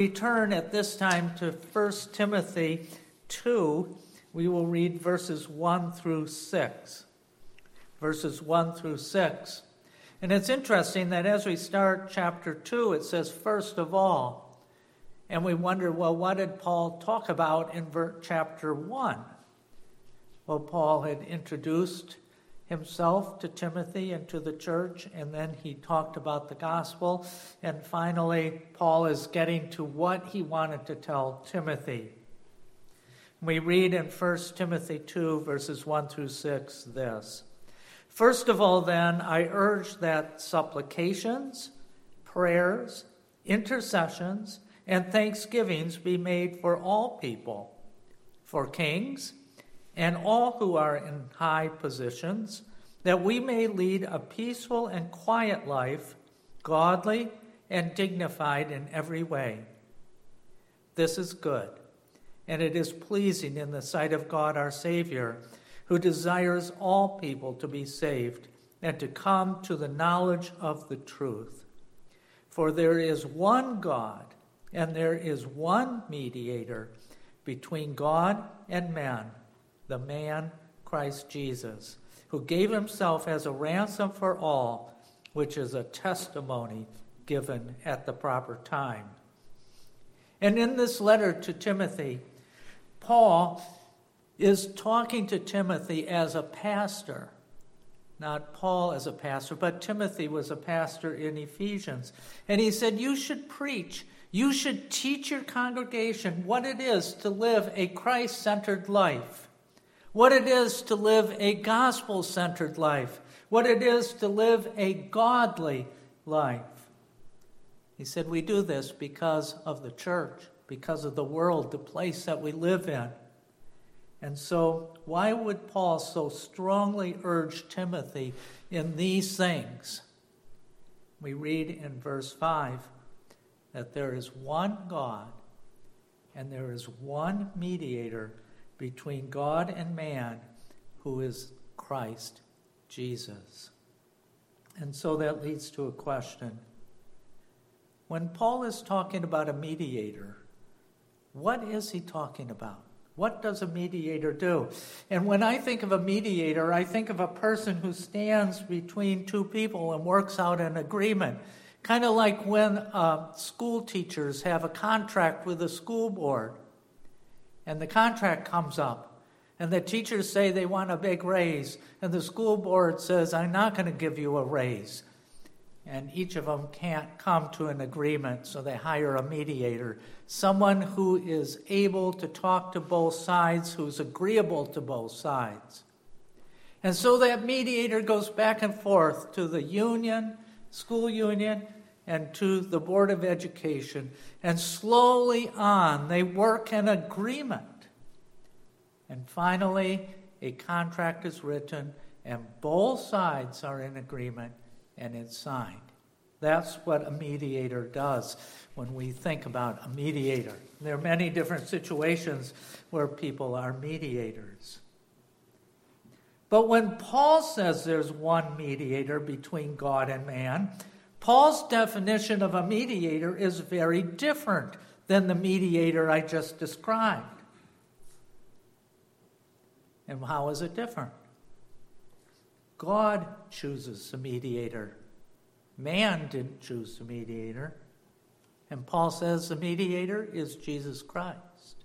We turn at this time to 1 Timothy 2. We will read verses 1 through 6. Verses 1 through 6. And it's interesting that as we start chapter 2, it says, first of all. And we wonder, well, what did Paul talk about in chapter 1? Well, Paul had introduced himself to Timothy and to the church, and then he talked about the gospel. And finally, Paul is getting to what he wanted to tell Timothy. We read in 1 Timothy 2, verses 1 through 6, this First of all, then, I urge that supplications, prayers, intercessions, and thanksgivings be made for all people, for kings and all who are in high positions, that we may lead a peaceful and quiet life, godly and dignified in every way. This is good, and it is pleasing in the sight of God our Savior, who desires all people to be saved and to come to the knowledge of the truth. For there is one God, and there is one mediator between God and man the man Christ Jesus, who gave himself as a ransom for all, which is a testimony given at the proper time. And in this letter to Timothy, Paul is talking to Timothy as a pastor. Not Paul as a pastor, but Timothy was a pastor in Ephesians. And he said, You should preach, you should teach your congregation what it is to live a Christ centered life what it is to live a gospel centered life, what it is to live a godly life. He said, We do this because of the church, because of the world, the place that we live in. And so, why would Paul so strongly urge Timothy in these things? We read in verse 5 that there is one God and there is one mediator between God and man, who is Christ Jesus. And so that leads to a question. When Paul is talking about a mediator, what is he talking about? What does a mediator do? And when I think of a mediator, I think of a person who stands between two people and works out an agreement. Kind of like when uh, school teachers have a contract with a school board and the contract comes up, and the teachers say they want a big raise, and the school board says, I'm not going to give you a raise. And each of them can't come to an agreement, so they hire a mediator, someone who is able to talk to both sides, who's agreeable to both sides. And so that mediator goes back and forth to the union, school union, and to the Board of Education. And slowly on, they work an agreement. And finally, a contract is written, and both sides are in agreement, and it's signed. That's what a mediator does when we think about a mediator. There are many different situations where people are mediators. But when Paul says there's one mediator between God and man, Paul's definition of a mediator is very different than the mediator I just described. And how is it different? God chooses a mediator. Man didn't choose a mediator. And Paul says the mediator is Jesus Christ.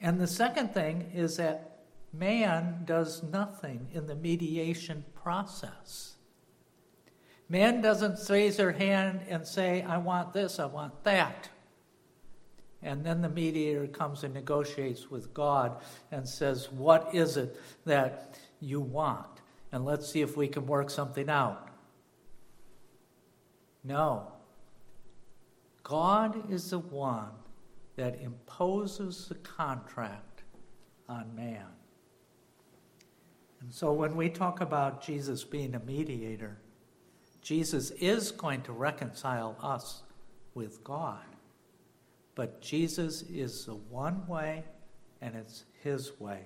And the second thing is that man does nothing in the mediation process. Man doesn't raise their hand and say, I want this, I want that. And then the mediator comes and negotiates with God and says, What is it that you want? And let's see if we can work something out. No. God is the one that imposes the contract on man. And so when we talk about Jesus being a mediator, Jesus is going to reconcile us with God. But Jesus is the one way, and it's his way.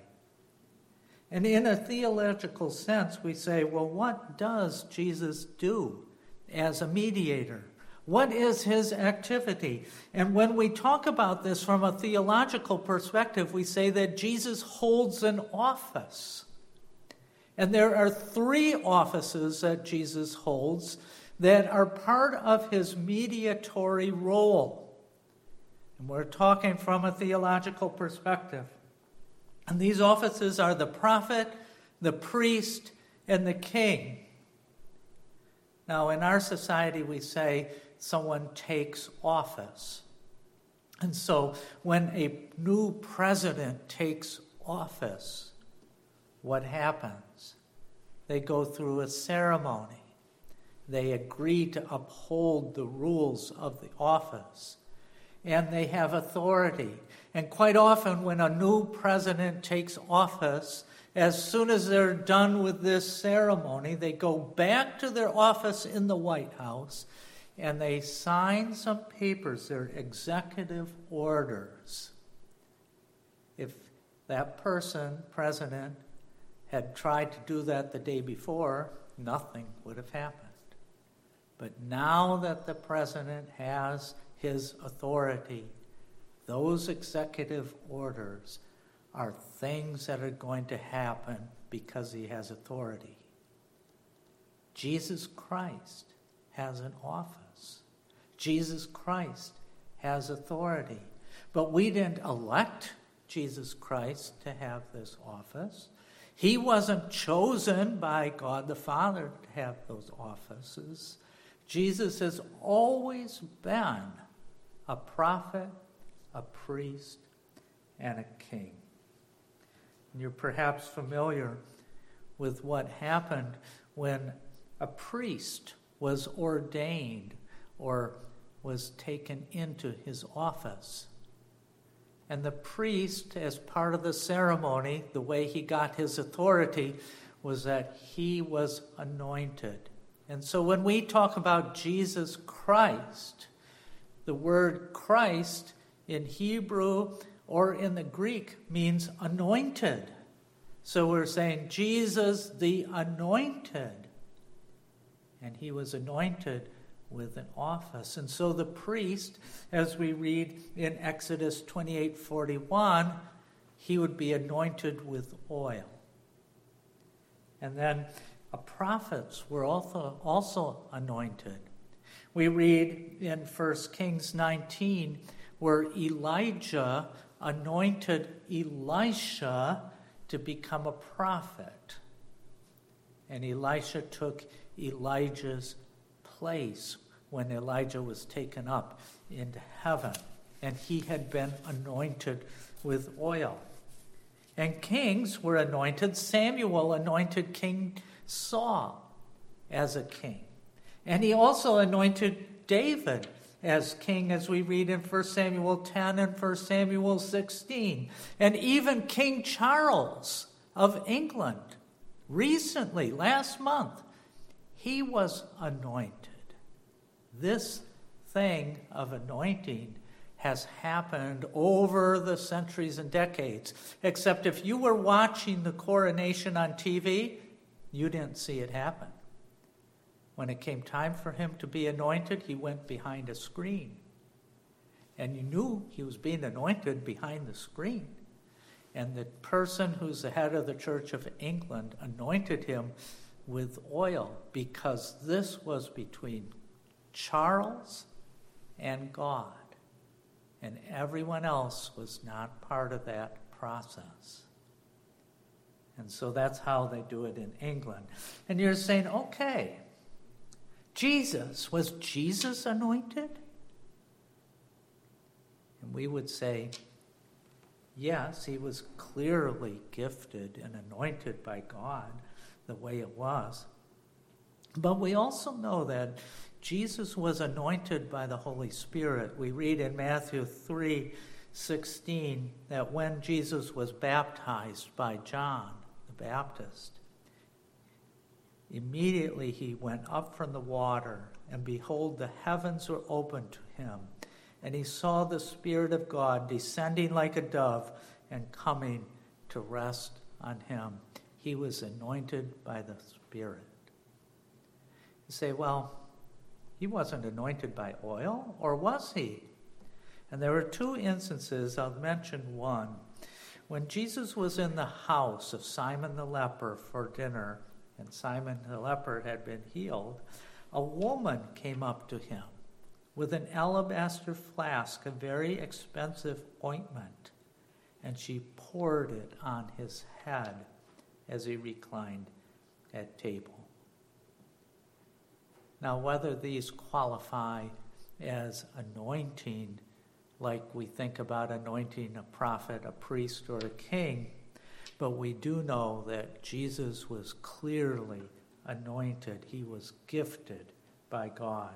And in a theological sense, we say, well, what does Jesus do as a mediator? What is his activity? And when we talk about this from a theological perspective, we say that Jesus holds an office. And there are three offices that Jesus holds that are part of his mediatory role. And we're talking from a theological perspective. And these offices are the prophet, the priest, and the king. Now, in our society, we say someone takes office. And so, when a new president takes office, what happens? They go through a ceremony. They agree to uphold the rules of the office. And they have authority. And quite often, when a new president takes office, as soon as they're done with this ceremony, they go back to their office in the White House and they sign some papers, they're executive orders. If that person, president, had tried to do that the day before, nothing would have happened. But now that the president has his authority, those executive orders are things that are going to happen because he has authority. Jesus Christ has an office. Jesus Christ has authority. But we didn't elect Jesus Christ to have this office. He wasn't chosen by God the Father to have those offices. Jesus has always been a prophet, a priest, and a king. And you're perhaps familiar with what happened when a priest was ordained or was taken into his office. And the priest, as part of the ceremony, the way he got his authority was that he was anointed. And so when we talk about Jesus Christ, the word Christ in Hebrew or in the Greek means anointed. So we're saying Jesus the anointed. And he was anointed with an office. And so the priest, as we read in Exodus 28 41, he would be anointed with oil. And then prophets were also, also anointed. We read in 1 Kings 19 where Elijah anointed Elisha to become a prophet. And Elisha took Elijah's place when Elijah was taken up into heaven. And he had been anointed with oil. And kings were anointed. Samuel anointed King Saul as a king. And he also anointed David as king, as we read in 1 Samuel 10 and 1 Samuel 16. And even King Charles of England, recently, last month, he was anointed. This thing of anointing has happened over the centuries and decades. Except if you were watching the coronation on TV, you didn't see it happen. When it came time for him to be anointed, he went behind a screen. And you knew he was being anointed behind the screen. And the person who's the head of the Church of England anointed him with oil because this was between Charles and God. And everyone else was not part of that process. And so that's how they do it in England. And you're saying, okay, Jesus, was Jesus anointed? And we would say, yes, he was clearly gifted and anointed by God the way it was. But we also know that Jesus was anointed by the Holy Spirit. We read in Matthew 3 16 that when Jesus was baptized by John the Baptist, Immediately he went up from the water, and behold, the heavens were opened to him. And he saw the Spirit of God descending like a dove and coming to rest on him. He was anointed by the Spirit. You say, well, He wasn't anointed by oil, or was he? And there are two instances, I'll mention one. When Jesus was in the house of Simon the leper for dinner, and Simon the leper had been healed, a woman came up to him with an alabaster flask of very expensive ointment, and she poured it on his head as he reclined at table. Now, whether these qualify as anointing, like we think about anointing a prophet, a priest, or a king, but we do know that Jesus was clearly anointed, he was gifted by God.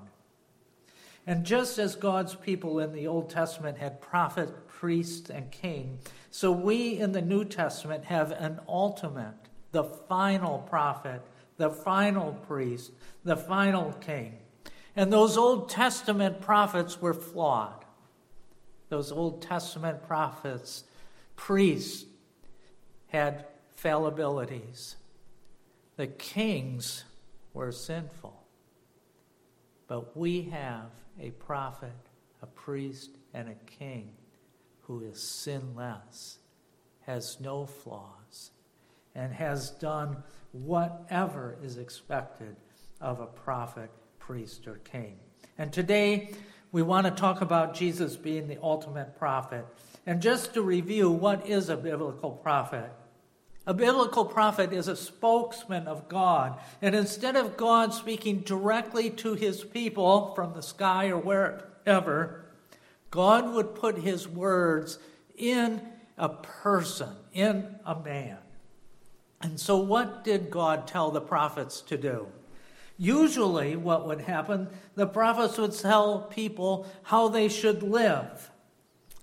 And just as God's people in the Old Testament had prophet, priest, and king, so we in the New Testament have an ultimate, the final prophet, the final priest, the final king. And those Old Testament prophets were flawed. Those Old Testament prophets, priests, had fallibilities. The kings were sinful. But we have a prophet, a priest, and a king who is sinless, has no flaws, and has done whatever is expected of a prophet, priest, or king. And today, we want to talk about Jesus being the ultimate prophet. And just to review, what is a biblical prophet? A biblical prophet is a spokesman of God. And instead of God speaking directly to his people from the sky or wherever, God would put his words in a person, in a man. And so, what did God tell the prophets to do? Usually, what would happen, the prophets would tell people how they should live.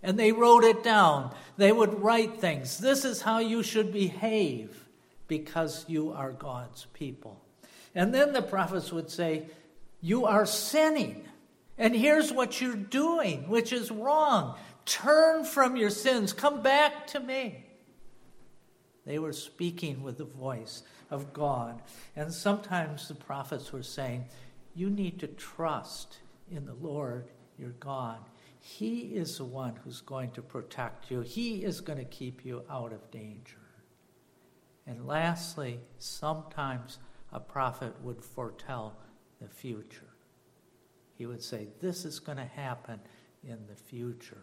And they wrote it down. They would write things. This is how you should behave because you are God's people. And then the prophets would say, You are sinning. And here's what you're doing, which is wrong. Turn from your sins. Come back to me. They were speaking with the voice of God. And sometimes the prophets were saying, You need to trust in the Lord your God. He is the one who's going to protect you, He is going to keep you out of danger. And lastly, sometimes a prophet would foretell the future. He would say, This is going to happen in the future.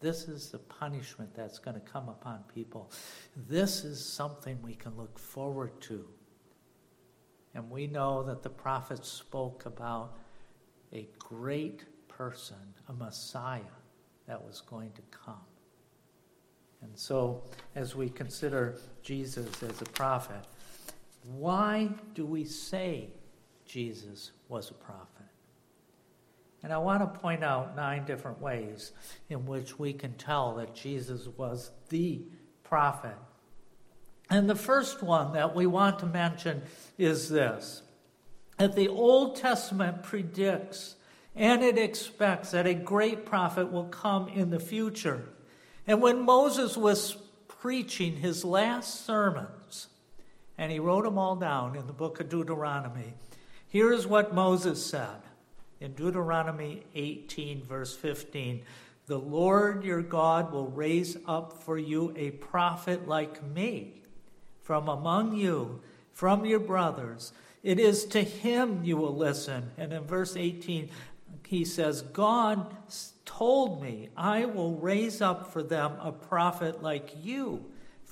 This is the punishment that's going to come upon people. This is something we can look forward to. And we know that the prophets spoke about a great person, a Messiah that was going to come. And so, as we consider Jesus as a prophet, why do we say Jesus was a prophet? And I want to point out nine different ways in which we can tell that Jesus was the prophet. And the first one that we want to mention is this that the Old Testament predicts and it expects that a great prophet will come in the future. And when Moses was preaching his last sermons, and he wrote them all down in the book of Deuteronomy, here is what Moses said in Deuteronomy 18, verse 15, the Lord your God will raise up for you a prophet like me from among you, from your brothers. It is to him you will listen. And in verse 18, he says, God told me, I will raise up for them a prophet like you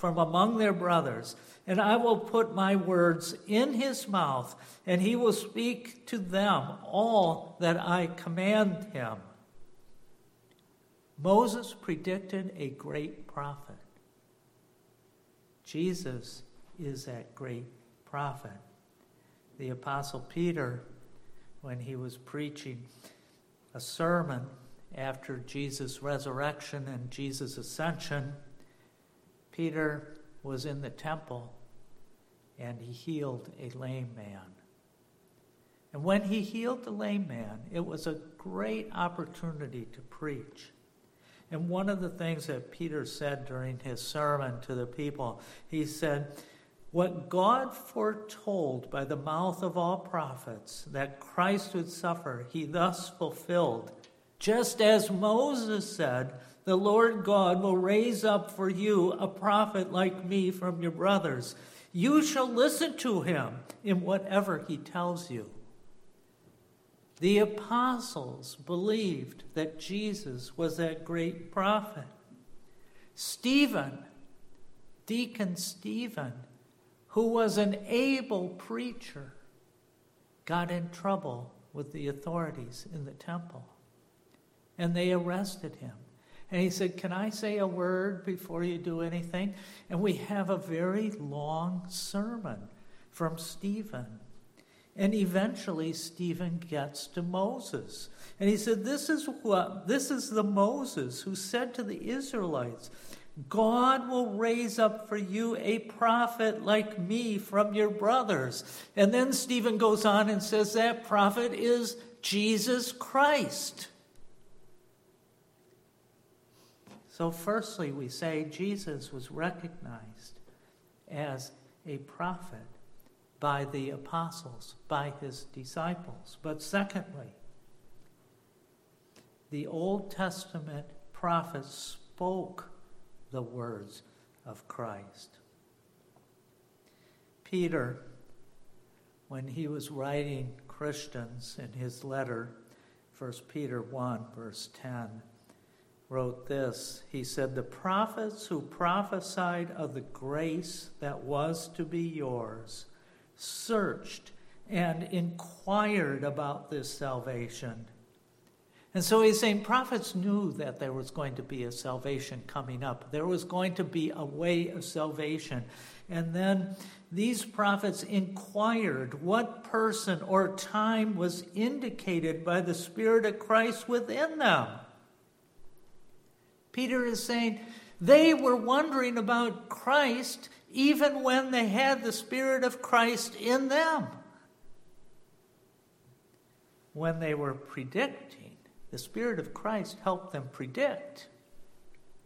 from among their brothers, and I will put my words in his mouth, and he will speak to them all that I command him. Moses predicted a great prophet. Jesus is that great prophet. The Apostle Peter, when he was preaching a sermon after Jesus' resurrection and Jesus' ascension, Peter was in the temple and he healed a lame man. And when he healed the lame man, it was a great opportunity to preach. And one of the things that Peter said during his sermon to the people, he said, what God foretold by the mouth of all prophets that Christ would suffer, he thus fulfilled. Just as Moses said, the Lord God will raise up for you a prophet like me from your brothers. You shall listen to him in whatever he tells you. The apostles believed that Jesus was that great prophet. Stephen, Deacon Stephen, who was an able preacher, got in trouble with the authorities in the temple. And they arrested him. And he said, Can I say a word before you do anything? And we have a very long sermon from Stephen. And eventually Stephen gets to Moses. And he said, This is what this is the Moses who said to the Israelites, God will raise up for you a prophet like me from your brothers. And then Stephen goes on and says that prophet is Jesus Christ. So, firstly, we say Jesus was recognized as a prophet by the apostles, by his disciples. But secondly, the Old Testament prophets spoke the words of Christ. Peter, when he was writing Christians in his letter, 1 Peter 1, verse 10, wrote this. He said, The prophets who prophesied of the grace that was to be yours searched and inquired about this salvation. And so he's saying prophets knew that there was going to be a salvation coming up. There was going to be a way of salvation. And then these prophets inquired what person or time was indicated by the Spirit of Christ within them. Peter is saying they were wondering about Christ even when they had the Spirit of Christ in them. When they were predicting, the Spirit of Christ helped them predict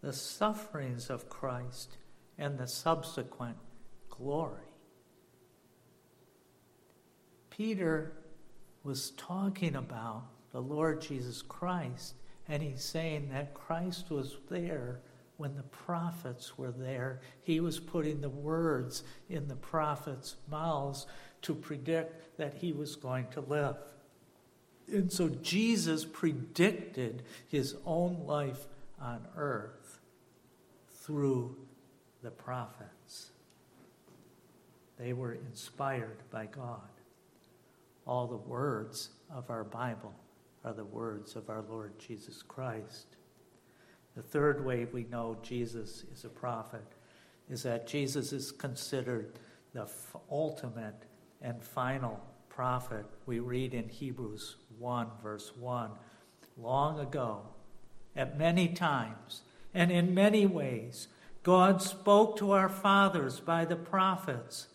the sufferings of Christ and the subsequent glory. Peter was talking about the Lord Jesus Christ and he's saying that Christ was there when the prophets were there. He was putting the words in the prophets' mouths to predict that he was going to live. And so Jesus predicted his own life on earth through the prophets. They were inspired by God. All the words of our Bible are the words of our Lord Jesus Christ. The third way we know Jesus is a prophet is that Jesus is considered the f- ultimate and final prophet. We read in Hebrews 1, verse 1 Long ago, at many times, and in many ways, God spoke to our fathers by the prophets,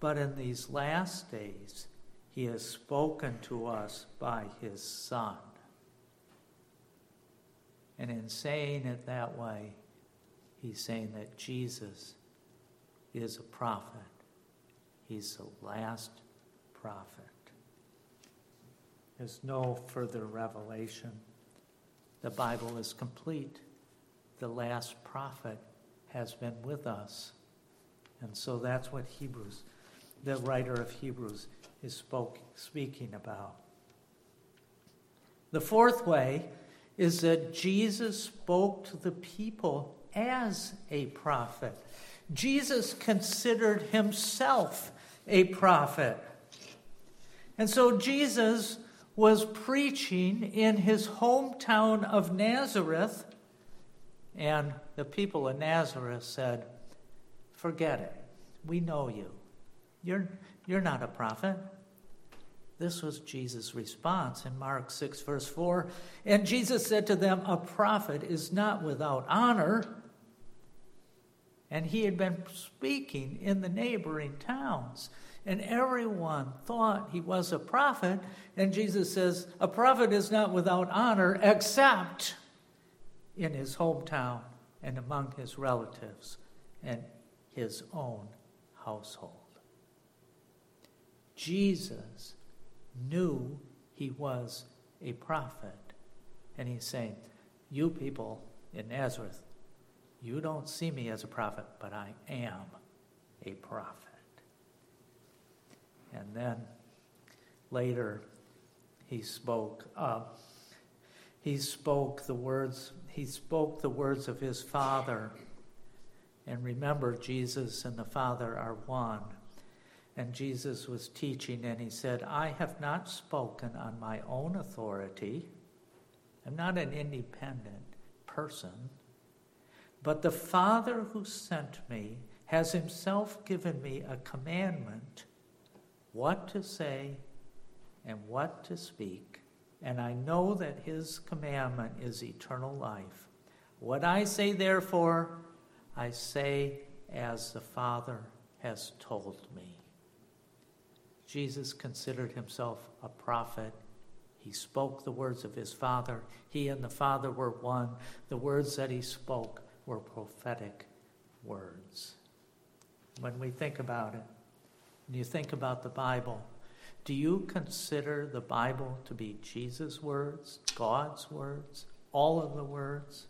but in these last days, he has spoken to us by his Son. And in saying it that way, he's saying that Jesus is a prophet. He's the last prophet. There's no further revelation. The Bible is complete. The last prophet has been with us. And so that's what Hebrews, the writer of Hebrews, is spoke, speaking about. The fourth way is that Jesus spoke to the people as a prophet. Jesus considered himself a prophet. And so Jesus was preaching in his hometown of Nazareth, and the people of Nazareth said, Forget it. We know you. You're, you're not a prophet. This was Jesus' response in Mark 6, verse 4. And Jesus said to them, A prophet is not without honor. And he had been speaking in the neighboring towns. And everyone thought he was a prophet. And Jesus says, A prophet is not without honor except in his hometown and among his relatives and his own household. Jesus knew he was a prophet. And he's saying, You people in Nazareth, you don't see me as a prophet, but I am a prophet. And then later, he spoke. Uh, he spoke the words. He spoke the words of his Father. And remember, Jesus and the Father are one. And Jesus was teaching, and he said, I have not spoken on my own authority. I'm not an independent person. But the Father who sent me has himself given me a commandment what to say and what to speak. And I know that his commandment is eternal life. What I say, therefore, I say as the Father has told me. Jesus considered himself a prophet he spoke the words of his Father. He and the Father were one. The words that he spoke were prophetic words. When we think about it, when you think about the Bible, do you consider the Bible to be Jesus' words, God's words, all of the words?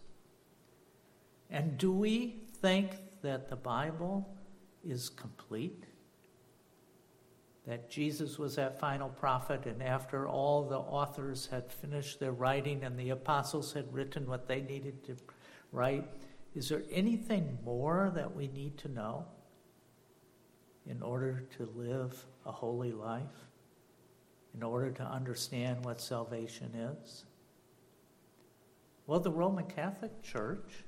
And do we think that the Bible is complete? That Jesus was that final prophet, and after all the authors had finished their writing and the apostles had written what they needed to write, is there anything more that we need to know in order to live a holy life? In order to understand what salvation is? Well, the Roman Catholic Church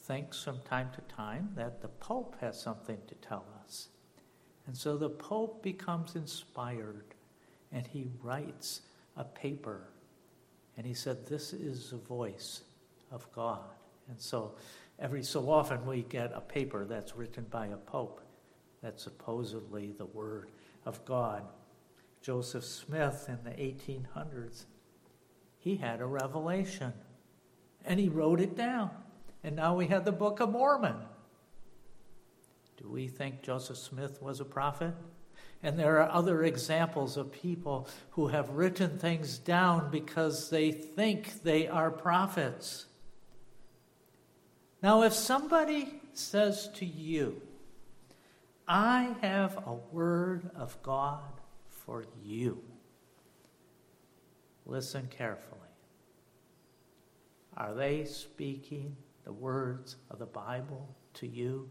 thinks from time to time that the Pope has something to tell us. And so the Pope becomes inspired and he writes a paper. And he said, This is the voice of God. And so every so often we get a paper that's written by a Pope that's supposedly the Word of God. Joseph Smith in the 1800s, he had a revelation and he wrote it down. And now we have the Book of Mormon. Do we think Joseph Smith was a prophet? And there are other examples of people who have written things down because they think they are prophets. Now, if somebody says to you, I have a word of God for you, listen carefully. Are they speaking the words of the Bible to you?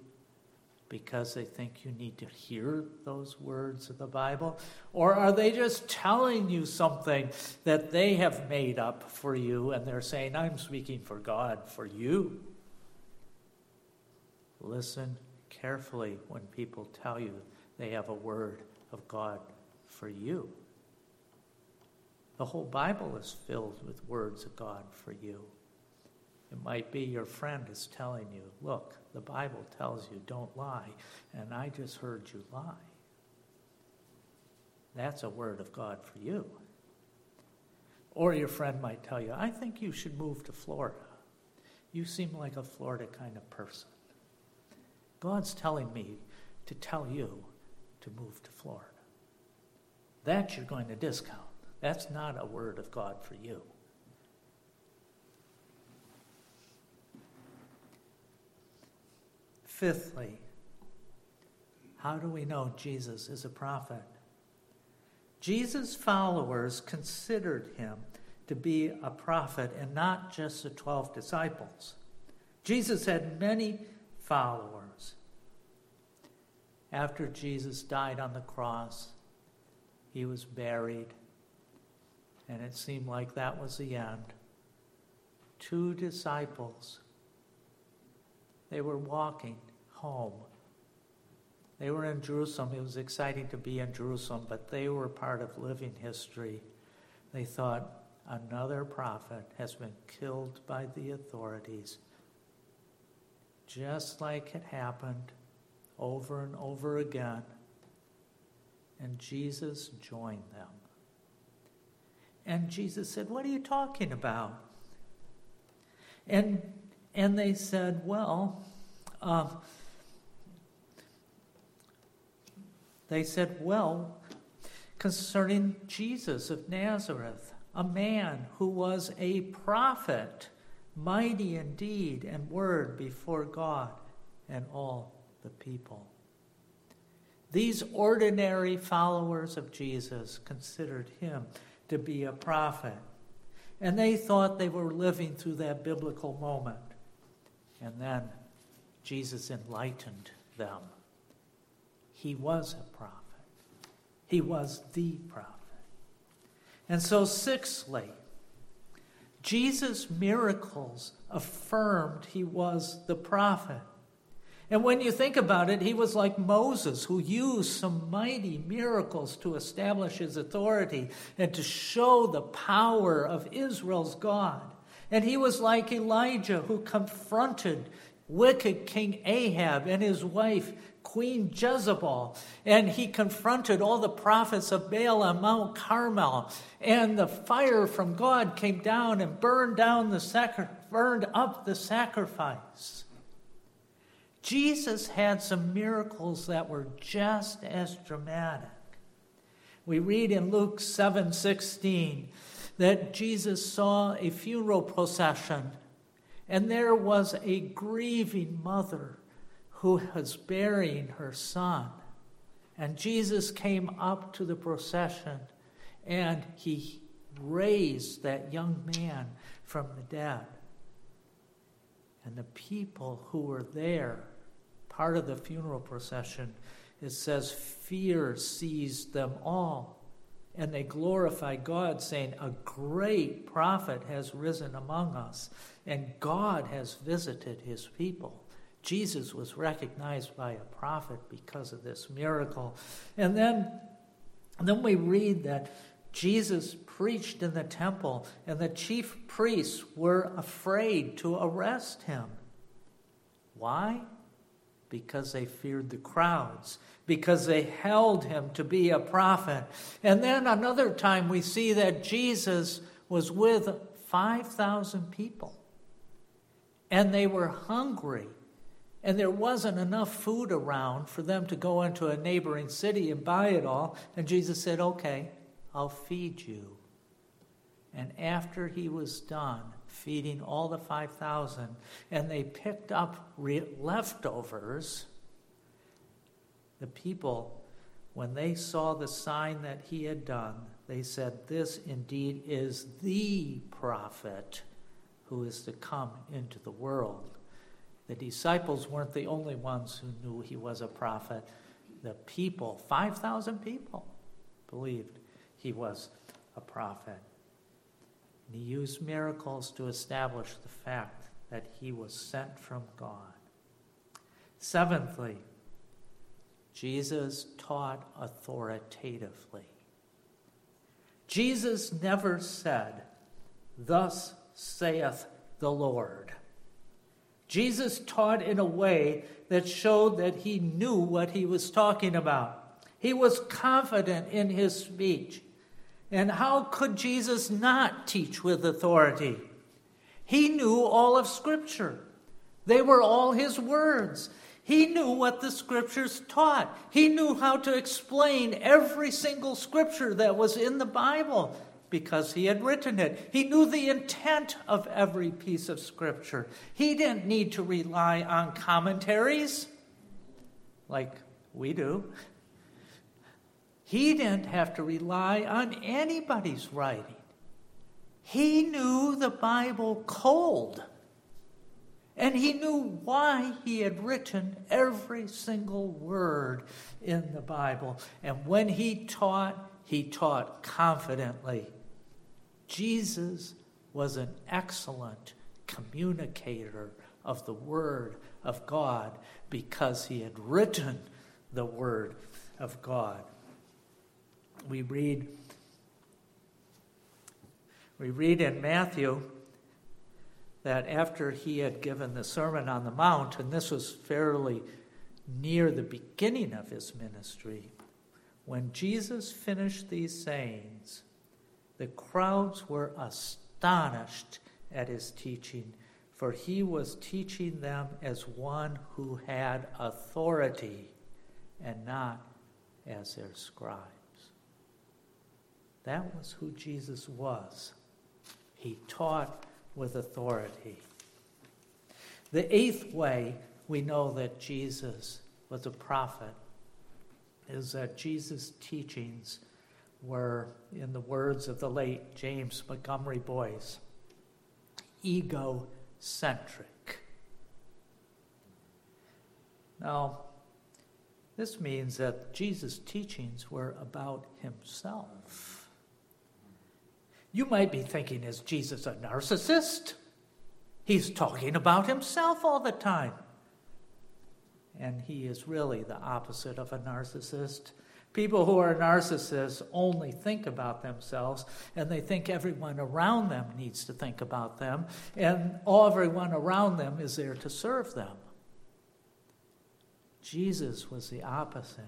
Because they think you need to hear those words of the Bible? Or are they just telling you something that they have made up for you and they're saying, I'm speaking for God, for you? Listen carefully when people tell you they have a word of God for you. The whole Bible is filled with words of God for you. It might be your friend is telling you, look, the Bible tells you don't lie, and I just heard you lie. That's a word of God for you. Or your friend might tell you, I think you should move to Florida. You seem like a Florida kind of person. God's telling me to tell you to move to Florida. That you're going to discount. That's not a word of God for you. Fifthly, how do we know Jesus is a prophet? Jesus' followers considered him to be a prophet and not just the 12 disciples. Jesus had many followers. After Jesus died on the cross, he was buried, and it seemed like that was the end. Two disciples, they were walking home. They were in Jerusalem. It was exciting to be in Jerusalem, but they were part of living history. They thought another prophet has been killed by the authorities, just like it happened over and over again. And Jesus joined them. And Jesus said, What are you talking about? And, and they said, Well, uh, they said, Well, concerning Jesus of Nazareth, a man who was a prophet, mighty in deed and word before God and all the people. These ordinary followers of Jesus considered him to be a prophet. And they thought they were living through that biblical moment. And then Jesus enlightened them. He was a prophet, he was the prophet. And so, sixthly, Jesus' miracles affirmed he was the prophet. And when you think about it, he was like Moses, who used some mighty miracles to establish his authority and to show the power of Israel's God. And he was like Elijah, who confronted wicked King Ahab and his wife, Queen Jezebel. And he confronted all the prophets of Baal on Mount Carmel. And the fire from God came down and burned down the sacri- burned up the sacrifice. Jesus had some miracles that were just as dramatic. We read in Luke 7:16 that Jesus saw a funeral procession and there was a grieving mother who was burying her son. And Jesus came up to the procession and he raised that young man from the dead. And the people who were there part of the funeral procession, it says, Fear seized them all. And they glorify God, saying, A great prophet has risen among us, and God has visited his people. Jesus was recognized by a prophet because of this miracle. And then, then we read that Jesus preached in the temple, and the chief priests were afraid to arrest him. Why? because they feared the crowds, because they held him to be a prophet. And then another time we see that Jesus was with 5,000 people, and they were hungry. And there wasn't enough food around for them to go into a neighboring city and buy it all. And Jesus said, Okay, I'll feed you. And after he was done, feeding all the 5,000, and they picked up re- leftovers. The people, when they saw the sign that he had done, they said, This indeed is the prophet who is to come into the world. The disciples weren't the only ones who knew he was a prophet. The people, 5,000 people, believed he was a prophet. And he used miracles to establish the fact that he was sent from God. Seventhly, Jesus taught authoritatively. Jesus never said, Thus saith the Lord. Jesus taught in a way that showed that he knew what he was talking about. He was confident in his speech. And how could Jesus not teach with authority? He knew all of Scripture, they were all his words. He knew what the Scriptures taught, he knew how to explain every single Scripture that was in the Bible because he had written it. He knew the intent of every piece of Scripture. He didn't need to rely on commentaries like we do. He didn't have to rely on anybody's writing. He knew the Bible cold. And he knew why he had written every single word in the Bible. And when he taught, he taught confidently. Jesus was an excellent communicator of the Word of God because he had written the Word of God. We read we read in Matthew that after he had given the Sermon on the Mount, and this was fairly near the beginning of his ministry, when Jesus finished these sayings, the crowds were astonished at his teaching, for he was teaching them as one who had authority and not as their scribes. That was who Jesus was. He taught with authority. The eighth way we know that Jesus was a prophet is that Jesus' teachings were, in the words of the late James Montgomery Boice, egocentric. Now, this means that Jesus' teachings were about himself. You might be thinking, is Jesus a narcissist? He's talking about himself all the time. And he is really the opposite of a narcissist. People who are narcissists only think about themselves and they think everyone around them needs to think about them, and all everyone around them is there to serve them. Jesus was the opposite.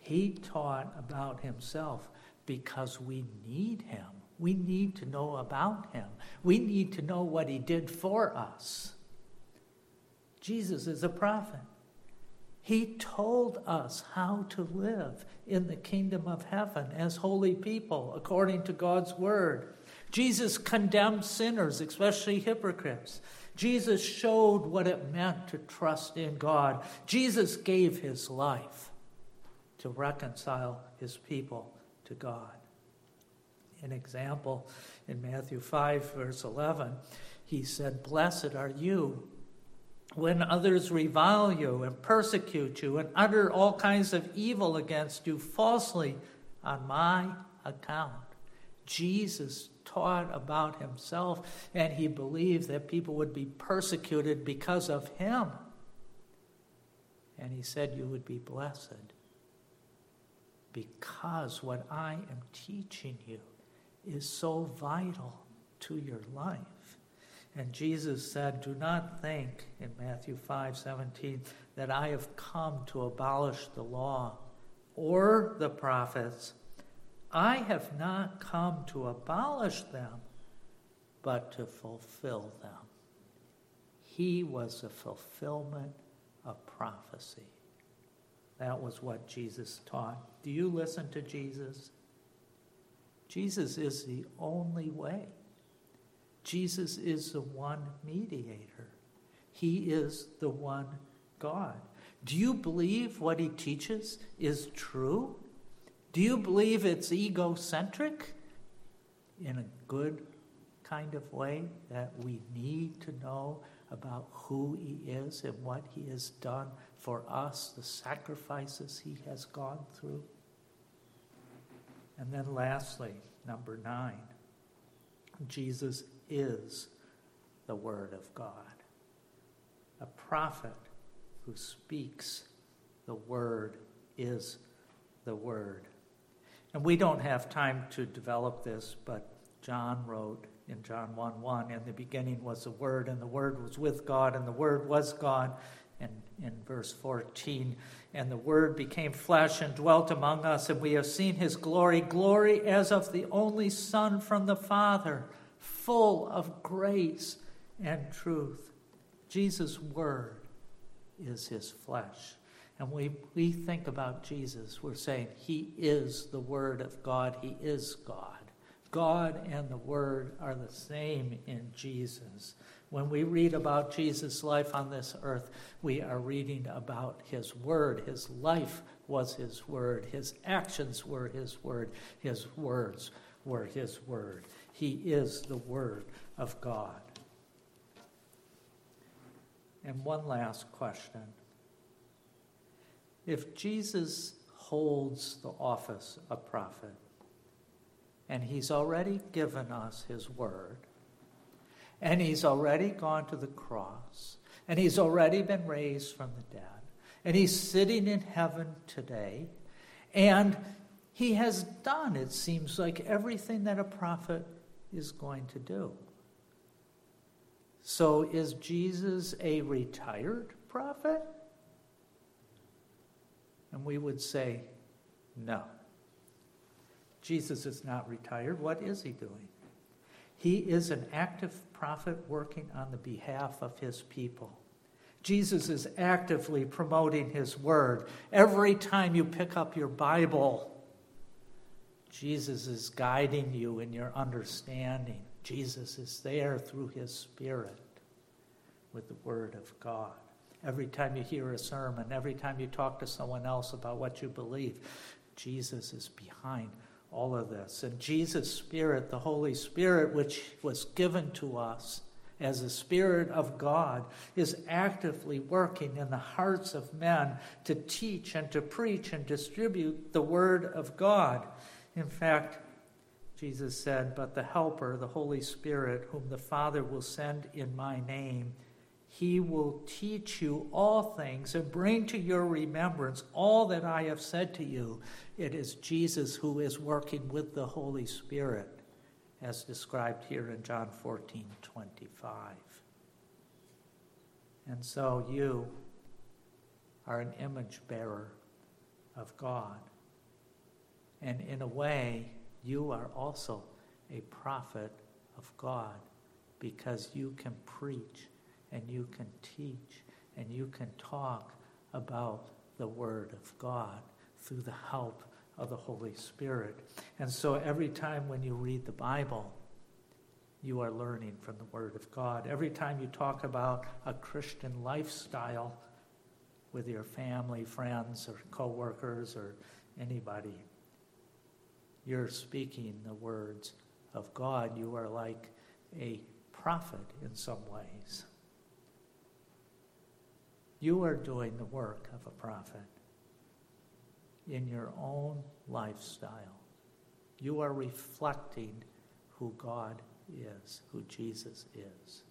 He taught about himself because we need him. We need to know about him. We need to know what he did for us. Jesus is a prophet. He told us how to live in the kingdom of heaven as holy people according to God's word. Jesus condemned sinners, especially hypocrites. Jesus showed what it meant to trust in God. Jesus gave his life to reconcile his people to God. An example in Matthew 5, verse 11, he said, Blessed are you when others revile you and persecute you and utter all kinds of evil against you falsely on my account. Jesus taught about himself, and he believed that people would be persecuted because of him. And he said, You would be blessed because what I am teaching you is so vital to your life. And Jesus said, Do not think in Matthew 5 17 that I have come to abolish the law or the prophets. I have not come to abolish them, but to fulfill them. He was the fulfillment of prophecy. That was what Jesus taught. Do you listen to Jesus? Jesus is the only way. Jesus is the one mediator. He is the one God. Do you believe what he teaches is true? Do you believe it's egocentric in a good kind of way that we need to know about who he is and what he has done for us, the sacrifices he has gone through? And then lastly, number nine, Jesus is the Word of God. A prophet who speaks the Word is the Word. And we don't have time to develop this, but John wrote in John 1 1, in the beginning was the Word, and the Word was with God, and the Word was God. And in verse 14, and the Word became flesh and dwelt among us, and we have seen his glory, glory as of the only Son from the Father, full of grace and truth. Jesus' Word is his flesh. And we, we think about Jesus, we're saying he is the Word of God, he is God. God and the Word are the same in Jesus. When we read about Jesus' life on this earth, we are reading about his word. His life was his word. His actions were his word. His words were his word. He is the word of God. And one last question. If Jesus holds the office of prophet, and he's already given us his word, and he's already gone to the cross, and he's already been raised from the dead, and he's sitting in heaven today, and he has done, it seems like, everything that a prophet is going to do. So, is Jesus a retired prophet? And we would say, no. Jesus is not retired. What is he doing? He is an active prophet working on the behalf of his people. Jesus is actively promoting his word. Every time you pick up your Bible, Jesus is guiding you in your understanding. Jesus is there through his Spirit with the Word of God. Every time you hear a sermon, every time you talk to someone else about what you believe, Jesus is behind all of this. And Jesus' Spirit, the Holy Spirit, which was given to us as the Spirit of God, is actively working in the hearts of men to teach and to preach and distribute the Word of God. In fact, Jesus said, But the Helper, the Holy Spirit, whom the Father will send in my name, he will teach you all things and bring to your remembrance all that I have said to you. It is Jesus who is working with the Holy Spirit, as described here in John 14 25. And so you are an image bearer of God. And in a way, you are also a prophet of God because you can preach and you can teach and you can talk about the Word of God through the help of the Holy Spirit. And so every time when you read the Bible, you are learning from the Word of God. Every time you talk about a Christian lifestyle with your family, friends, or coworkers, or anybody, you're speaking the words of God. You are like a prophet in some ways. You are doing the work of a prophet in your own lifestyle. You are reflecting who God is, who Jesus is.